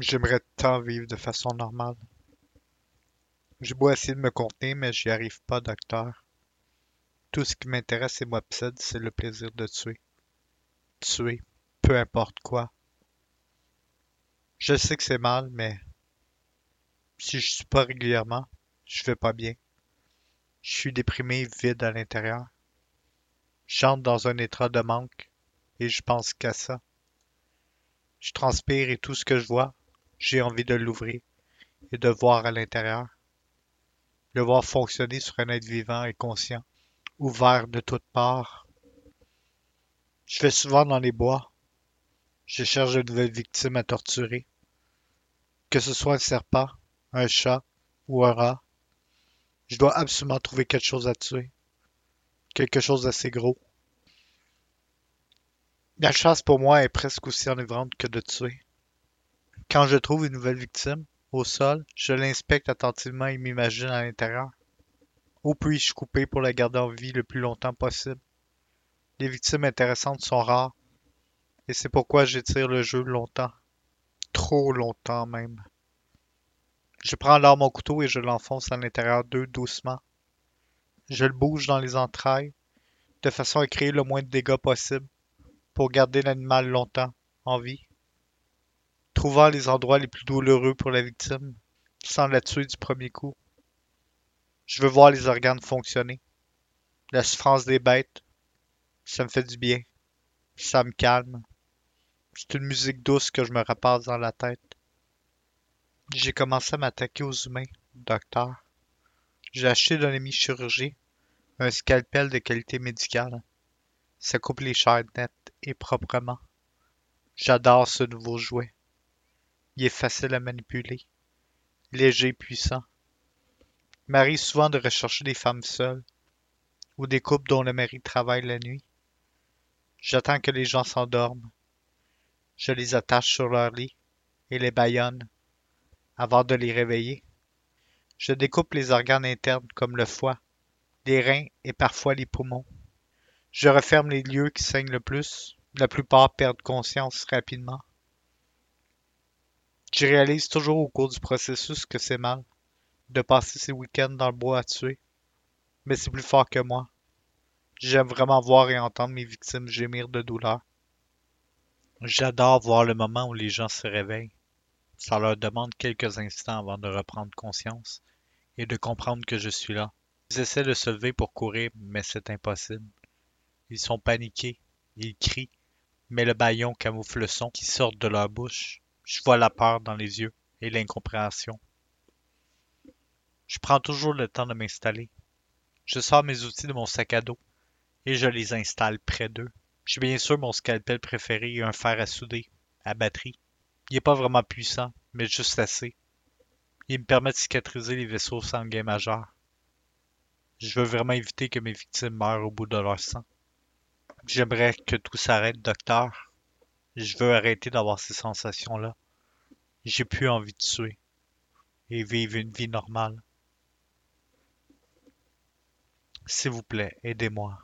J'aimerais tant vivre de façon normale. J'ai beau essayer de me contenir, mais j'y arrive pas, docteur. Tout ce qui m'intéresse et m'obsède, c'est le plaisir de tuer. Tuer, peu importe quoi. Je sais que c'est mal, mais si je suis pas régulièrement, je vais pas bien. Je suis déprimé, vide à l'intérieur. J'entre dans un état de manque et je pense qu'à ça. Je transpire et tout ce que je vois, j'ai envie de l'ouvrir et de voir à l'intérieur. Le voir fonctionner sur un être vivant et conscient, ouvert de toutes parts. Je vais souvent dans les bois. Je cherche de nouvelles victimes à torturer. Que ce soit un serpent, un chat ou un rat, je dois absolument trouver quelque chose à tuer. Quelque chose d'assez gros. La chasse pour moi est presque aussi enivrante que de tuer. Quand je trouve une nouvelle victime, au sol, je l'inspecte attentivement et m'imagine à l'intérieur. Où puis-je couper pour la garder en vie le plus longtemps possible? Les victimes intéressantes sont rares, et c'est pourquoi j'étire le jeu longtemps. Trop longtemps même. Je prends alors mon couteau et je l'enfonce à l'intérieur d'eux doucement. Je le bouge dans les entrailles, de façon à créer le moins de dégâts possible, pour garder l'animal longtemps en vie trouvant les endroits les plus douloureux pour la victime, sans la tuer du premier coup. Je veux voir les organes fonctionner. La souffrance des bêtes, ça me fait du bien. Ça me calme. C'est une musique douce que je me repasse dans la tête. J'ai commencé à m'attaquer aux humains, docteur. J'ai acheté d'un ami chirurgien un scalpel de qualité médicale. Ça coupe les chairs nettes et proprement. J'adore ce nouveau jouet. Il est facile à manipuler, léger, puissant. Il m'arrive souvent de rechercher des femmes seules ou des couples dont le mari travaille la nuit. J'attends que les gens s'endorment. Je les attache sur leur lit et les bâillonne avant de les réveiller. Je découpe les organes internes comme le foie, les reins et parfois les poumons. Je referme les lieux qui saignent le plus. La plupart perdent conscience rapidement. Je réalise toujours au cours du processus que c'est mal de passer ces week-ends dans le bois à tuer. Mais c'est plus fort que moi. J'aime vraiment voir et entendre mes victimes gémir de douleur. J'adore voir le moment où les gens se réveillent. Ça leur demande quelques instants avant de reprendre conscience et de comprendre que je suis là. Ils essaient de se lever pour courir, mais c'est impossible. Ils sont paniqués, ils crient, mais le baillon camoufle le son qui sort de leur bouche. Je vois la peur dans les yeux et l'incompréhension. Je prends toujours le temps de m'installer. Je sors mes outils de mon sac à dos et je les installe près d'eux. J'ai bien sûr mon scalpel préféré et un fer à souder, à batterie. Il n'est pas vraiment puissant, mais juste assez. Il me permet de cicatriser les vaisseaux sanguins majeurs. Je veux vraiment éviter que mes victimes meurent au bout de leur sang. J'aimerais que tout s'arrête, docteur. Je veux arrêter d'avoir ces sensations-là. J'ai plus envie de tuer et vivre une vie normale. S'il vous plaît, aidez-moi.